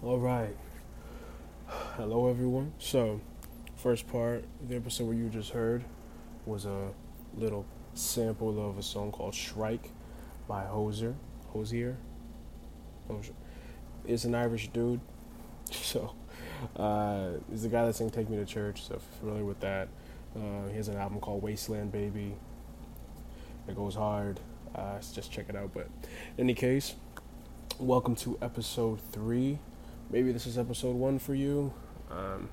All right. Hello, everyone. So, first part, the episode where you just heard was a little sample of a song called Shrike by Hozier. Hozier? Hozier. It's an Irish dude. So, uh, he's the guy that sang Take Me to Church, so if you're familiar with that. Uh, he has an album called Wasteland Baby. It goes hard. Uh, just check it out. But in any case, welcome to episode three. Maybe this is episode one for you. Um,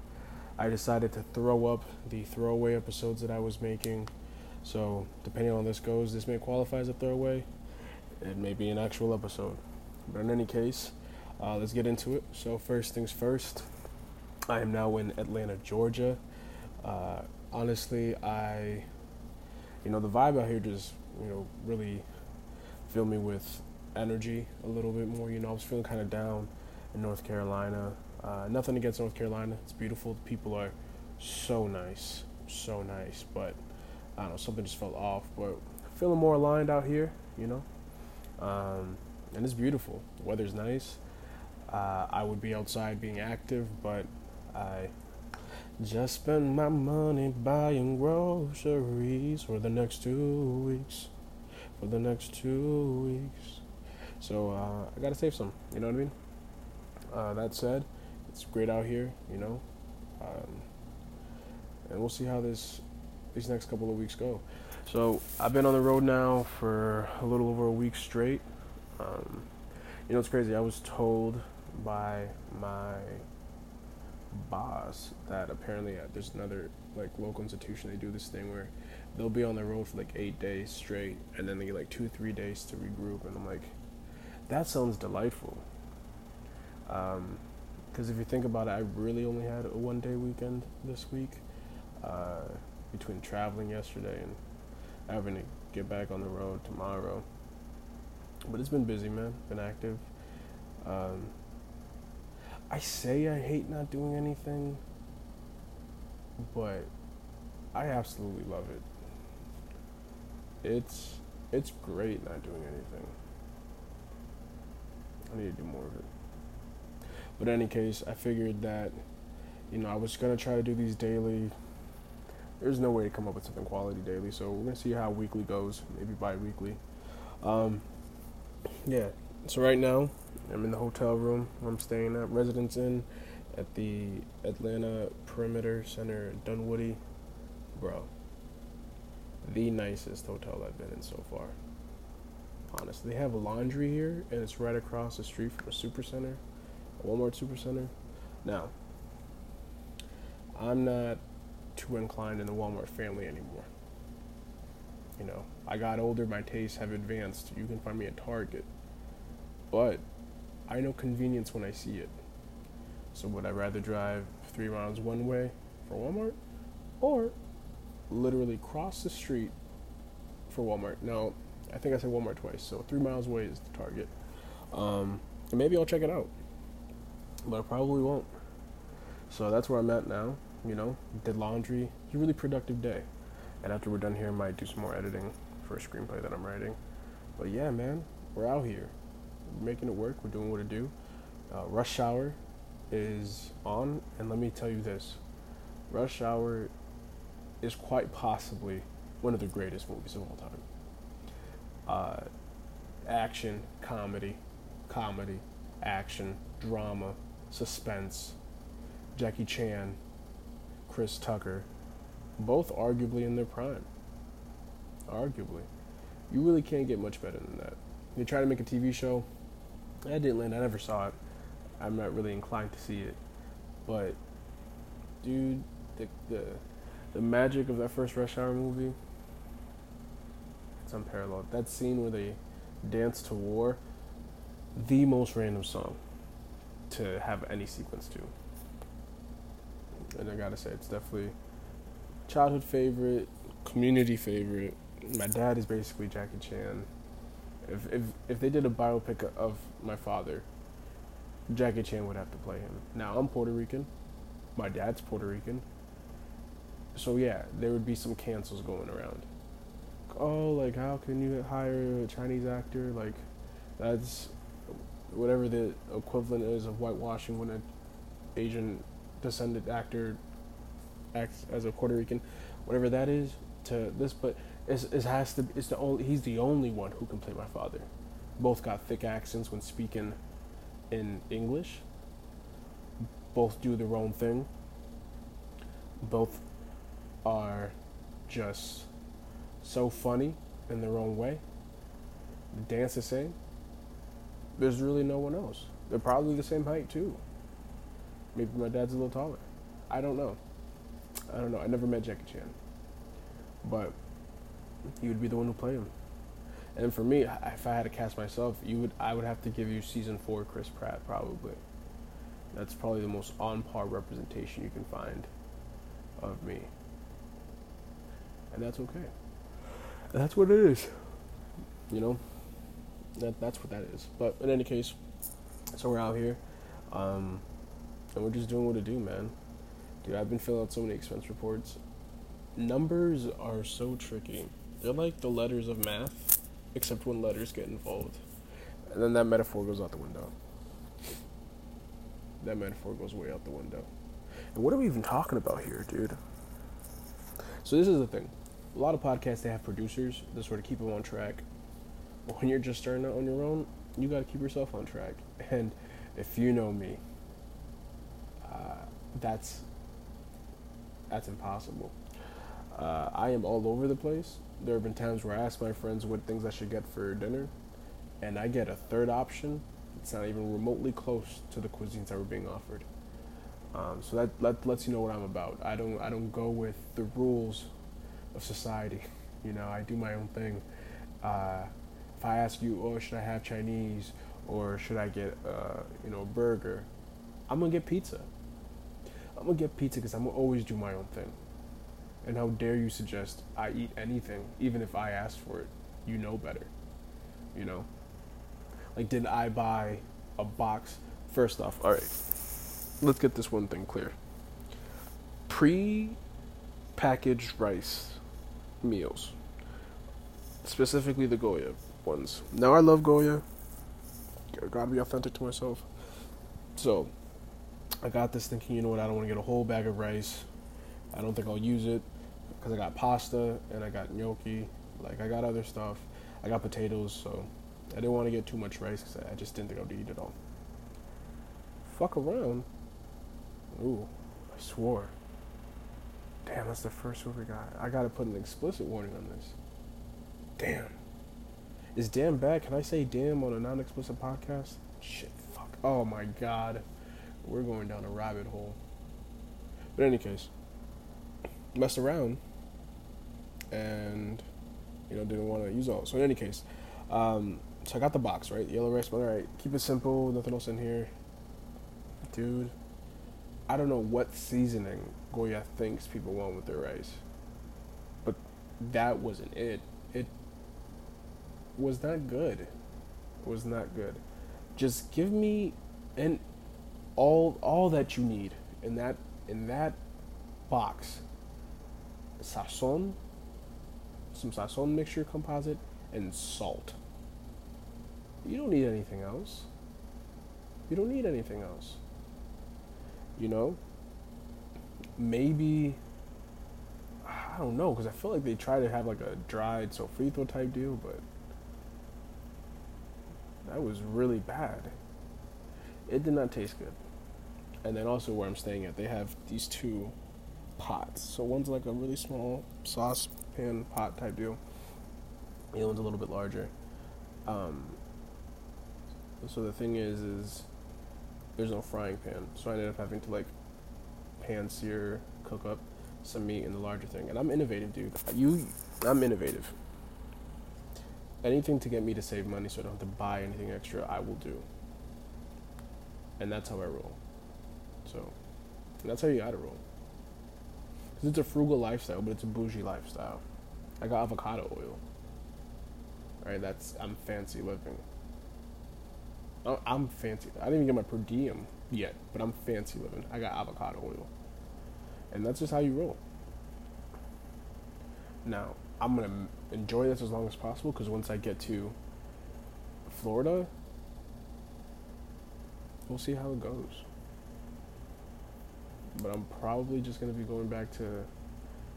I decided to throw up the throwaway episodes that I was making. So, depending on how this goes, this may qualify as a throwaway. It may be an actual episode. But in any case, uh, let's get into it. So, first things first, I am now in Atlanta, Georgia. Uh, honestly, I, you know, the vibe out here just, you know, really filled me with energy a little bit more. You know, I was feeling kind of down in North Carolina. Uh, nothing against North Carolina. It's beautiful. The people are so nice, so nice. But I don't know, something just felt off. But feeling more aligned out here, you know. Um, and it's beautiful. The weather's nice. Uh, I would be outside being active, but I just spent my money buying groceries for the next two weeks. For the next two weeks. So uh, I gotta save some. You know what I mean? Uh, that said, it's great out here. You know, um, and we'll see how this these next couple of weeks go. So I've been on the road now for a little over a week straight. Um, you know, it's crazy. I was told by my boss that apparently uh, there's another like local institution. They do this thing where they'll be on the road for like eight days straight, and then they get like two, three days to regroup. And I'm like, that sounds delightful. Because um, if you think about it, I really only had a one day weekend this week uh, between traveling yesterday and having to get back on the road tomorrow. But it's been busy, man. Been active. Um, I say I hate not doing anything, but I absolutely love it. It's it's great not doing anything. I need to do more of it. But in any case, I figured that, you know, I was gonna try to do these daily. There's no way to come up with something quality daily, so we're gonna see how weekly goes, maybe bi-weekly. Um, yeah. So right now, I'm in the hotel room I'm staying at Residence Inn at the Atlanta Perimeter Center, Dunwoody, bro. The nicest hotel I've been in so far. Honestly, they have a laundry here, and it's right across the street from a super center, Walmart super center. Now, I'm not too inclined in the Walmart family anymore. You know, I got older, my tastes have advanced. You can find me at Target. But I know convenience when I see it. So would I rather drive three miles one way for Walmart or literally cross the street for Walmart? Now, I think I said Walmart twice, so three miles away is the target. Um, and maybe I'll check it out, but I probably won't. So that's where I'm at now. You know, did laundry. It's a really productive day. And after we're done here, I might do some more editing for a screenplay that I'm writing. But yeah, man, we're out here. We're making it work. We're doing what it do. Uh, Rush Hour is on, and let me tell you this: Rush Hour is quite possibly one of the greatest movies of all time. Uh, action, comedy, comedy, action, drama, suspense. Jackie Chan, Chris Tucker, both arguably in their prime. Arguably. You really can't get much better than that. They tried to make a TV show. I didn't land. I never saw it. I'm not really inclined to see it. But, dude, the, the, the magic of that first Rush Hour movie, it's unparalleled. That scene where they dance to war, the most random song to have any sequence to. And I gotta say, it's definitely childhood favorite, community favorite. My dad is basically Jackie Chan. If if if they did a biopic of my father, Jackie Chan would have to play him. Now I'm Puerto Rican. My dad's Puerto Rican. So yeah, there would be some cancels going around. Oh, like how can you hire a Chinese actor? Like that's whatever the equivalent is of whitewashing when an Asian descended actor acts as a Puerto Rican, whatever that is to this, but it has to. It's the only. He's the only one who can play my father. Both got thick accents when speaking in English. Both do their own thing. Both are just so funny in their own way. Dance the same. There's really no one else. They're probably the same height too. Maybe my dad's a little taller. I don't know. I don't know. I never met Jackie Chan. But you would be the one who played him. And for me, if I had to cast myself, you would I would have to give you season four Chris Pratt probably. That's probably the most on par representation you can find of me. And that's okay. That's what it is. You know? That that's what that is. But in any case, so we're out here. Um, and we're just doing what to do, man. Dude, I've been filling out so many expense reports. Numbers are so tricky. They're like the letters of math, except when letters get involved. And then that metaphor goes out the window. That metaphor goes way out the window. And what are we even talking about here, dude? So this is the thing. A lot of podcasts they have producers that sort of keep them on track. When you're just starting out on your own, you got to keep yourself on track. And if you know me, uh, that's that's impossible. Uh, I am all over the place. There have been times where I ask my friends what things I should get for dinner, and I get a third option. It's not even remotely close to the cuisines that were being offered. Um, so that, that lets you know what I'm about. I don't I don't go with the rules of society. You know, I do my own thing. Uh, I ask you, oh, should I have Chinese or should I get uh, you know a burger? I'm gonna get pizza. I'm gonna get pizza because I'm gonna always do my own thing. And how dare you suggest I eat anything, even if I asked for it? You know better. You know? Like, did I buy a box? First off, alright, let's get this one thing clear. Pre packaged rice meals, specifically the Goya ones. Now, I love Goya. I gotta be authentic to myself. So, I got this thinking, you know what, I don't want to get a whole bag of rice. I don't think I'll use it because I got pasta and I got gnocchi. Like I got other stuff. I got potatoes, so I didn't want to get too much rice because I just didn't think I would eat it all. Fuck around. Ooh, I swore. Damn, that's the first one we got. I gotta put an explicit warning on this. Damn. Is damn bad? Can I say damn on a non explicit podcast? Shit, fuck. Oh my god. We're going down a rabbit hole. But in any case, messed around and you know didn't want to use all. So in any case, um, so I got the box right, yellow rice. But all right, keep it simple. Nothing else in here, dude. I don't know what seasoning Goya thinks people want with their rice, but that wasn't it. It was not good. Was not good. Just give me and all all that you need in that in that box. Sazon some sazon mixture composite, and salt. You don't need anything else. You don't need anything else. You know? Maybe I don't know because I feel like they try to have like a dried sofrito type deal, but that was really bad. It did not taste good. And then also where I'm staying at, they have these two pots. So one's like a really small saucepan pot type deal. The other one's a little bit larger. Um, so the thing is, is there's no frying pan, so I ended up having to like pan sear, cook up some meat in the larger thing. And I'm innovative, dude. You, I'm innovative. Anything to get me to save money, so I don't have to buy anything extra, I will do. And that's how I roll. So, that's how you gotta roll. Cause it's a frugal lifestyle, but it's a bougie lifestyle. I got avocado oil. Right, that's I'm fancy living. I'm fancy. I didn't even get my per diem yet, but I'm fancy living. I got avocado oil, and that's just how you roll. Now I'm gonna enjoy this as long as possible because once I get to Florida, we'll see how it goes. But I'm probably just gonna be going back to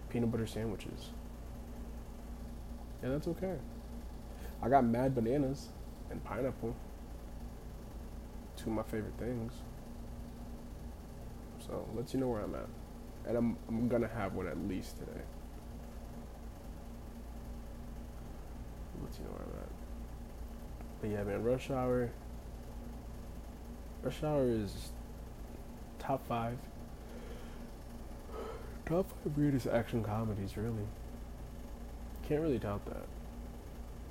peanut butter sandwiches. And that's okay. I got mad bananas and pineapple. Two of my favorite things. So let you know where I'm at. And I'm I'm gonna have one at least today. Let you know where I'm at. But yeah man, rush hour Rush Hour is top five. Top five weirdest action comedies, really. Can't really doubt that.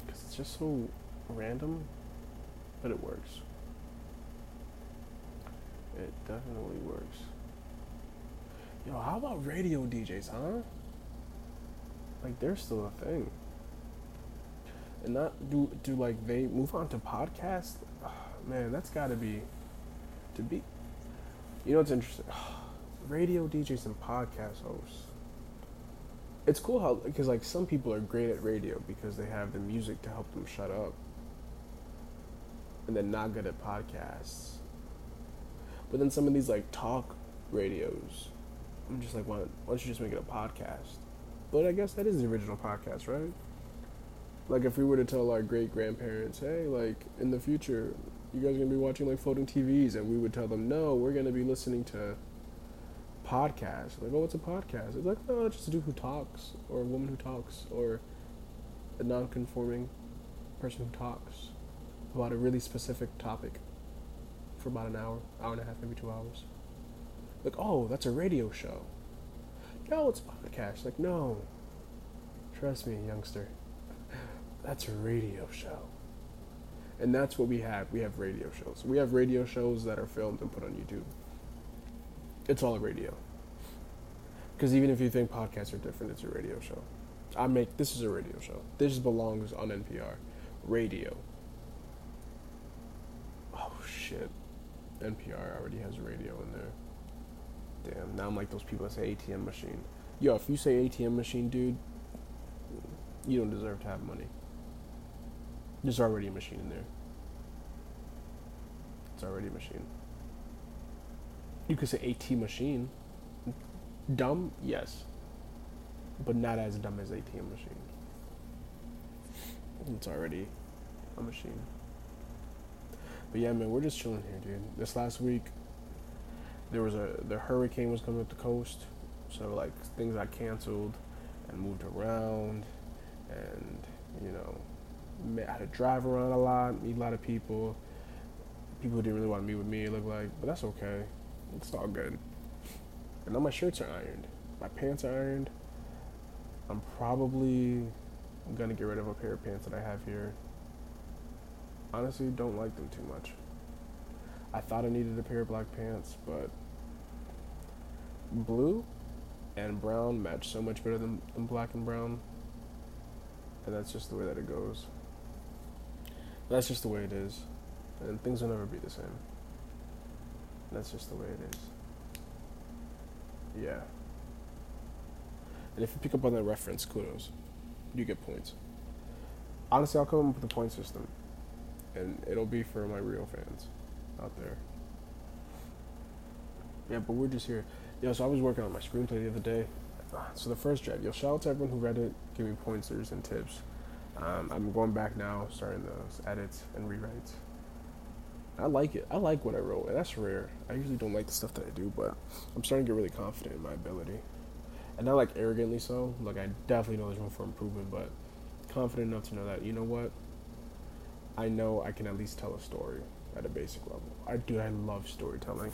Because it's just so random, but it works. It definitely works. Yo, how about radio DJs, huh? Like, they're still a thing. And not do do like they move on to podcast. Oh, man, that's got to be to be. You know what's interesting? Radio DJs and podcast hosts. It's cool how because like some people are great at radio because they have the music to help them shut up, and they're not good at podcasts. But then some of these like talk radios, I'm just like, why, why don't you just make it a podcast? But I guess that is the original podcast, right? Like if we were to tell our great grandparents, hey, like in the future, you guys are gonna be watching like floating TVs, and we would tell them, no, we're gonna be listening to podcasts. Like, oh, what's a podcast? It's like, no, it's just a dude who talks, or a woman who talks, or a non-conforming person who talks about a really specific topic for about an hour, hour and a half, maybe two hours. Like, oh, that's a radio show. No, it's a podcast. Like, no. Trust me, youngster. That's a radio show. And that's what we have. We have radio shows. We have radio shows that are filmed and put on YouTube. It's all a radio. Because even if you think podcasts are different, it's a radio show. I make this is a radio show. This belongs on NPR. Radio. Oh shit. NPR already has radio in there. Damn, now I'm like those people that say ATM machine. Yo, if you say ATM machine, dude, you don't deserve to have money. There's already a machine in there. It's already a machine. You could say AT machine. Dumb, yes. But not as dumb as ATM machine. It's already a machine. But yeah, man, we're just chilling here, dude. This last week, there was a the hurricane was coming up the coast, so like things got canceled and moved around, and you know I had to drive around a lot, meet a lot of people. People didn't really want to meet with me, it looked like, but that's okay. It's all good. And all my shirts are ironed. My pants are ironed. I'm probably gonna get rid of a pair of pants that I have here. Honestly, don't like them too much. I thought I needed a pair of black pants, but blue and brown match so much better than, than black and brown. And that's just the way that it goes. That's just the way it is. And things will never be the same. That's just the way it is. Yeah. And if you pick up on that reference, kudos. You get points. Honestly, I'll come up with a point system. And it'll be for my real fans out there. Yeah, but we're just here. Yo, so I was working on my screenplay the other day. So the first draft, yo, shout out to everyone who read it, give me pointers and tips. Um, I'm going back now, starting those edits and rewrites. I like it. I like what I wrote, and that's rare. I usually don't like the stuff that I do, but I'm starting to get really confident in my ability, and not like arrogantly so. Like I definitely know there's room for improvement, but confident enough to know that you know what, I know I can at least tell a story at a basic level. I do. I love storytelling.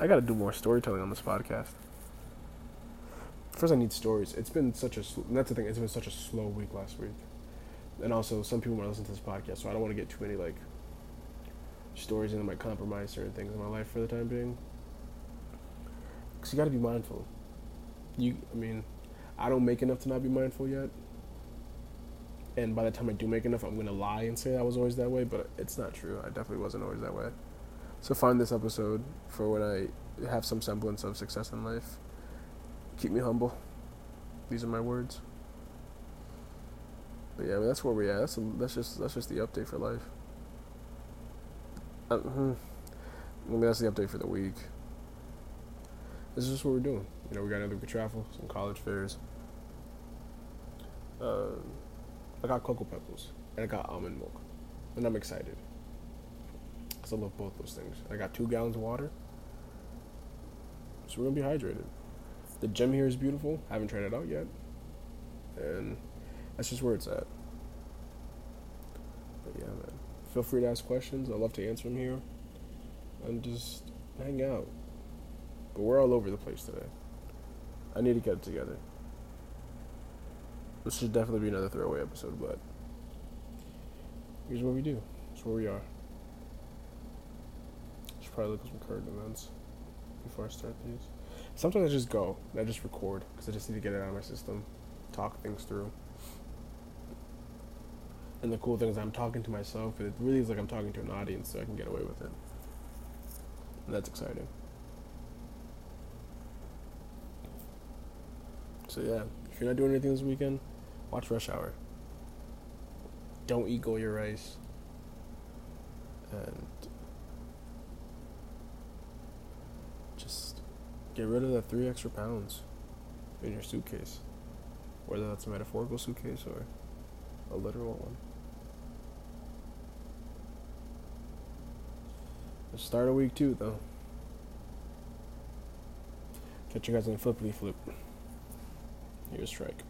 I got to do more storytelling on this podcast first I need stories. It's been such a that's the thing. It's been such a slow week last week, and also some people want to listen to this podcast, so I don't want to get too many like stories and might compromise certain things in my life for the time being. Because you got to be mindful. You, I mean, I don't make enough to not be mindful yet. And by the time I do make enough, I'm gonna lie and say I was always that way, but it's not true. I definitely wasn't always that way. So find this episode for when I have some semblance of success in life keep me humble. These are my words. But yeah, I mean, that's where we at. That's, a, that's just that's just the update for life. Uh, hmm. I mean, that's the update for the week. This is just what we're doing. You know, we got another week of travel, some college fairs. Uh, I got cocoa pebbles and I got almond milk, and I'm excited because I love both those things. I got two gallons of water, so we're gonna be hydrated. The gym here is beautiful. I haven't tried it out yet, and that's just where it's at. But yeah, man, feel free to ask questions. I love to answer them here, and just hang out. But we're all over the place today. I need to get it together. This should definitely be another throwaway episode, but here's what we do. It's where we are. Should probably look at some current events before I start these. Sometimes I just go and I just record because I just need to get it out of my system, talk things through. And the cool thing is I'm talking to myself, and it really is like I'm talking to an audience, so I can get away with it. And that's exciting. So yeah, if you're not doing anything this weekend, watch Rush Hour. Don't eat your rice. And just get rid of that three extra pounds in your suitcase. Whether that's a metaphorical suitcase or a literal one. Let's start a week two though. Catch you guys on the flippity flip. Here's Shrike.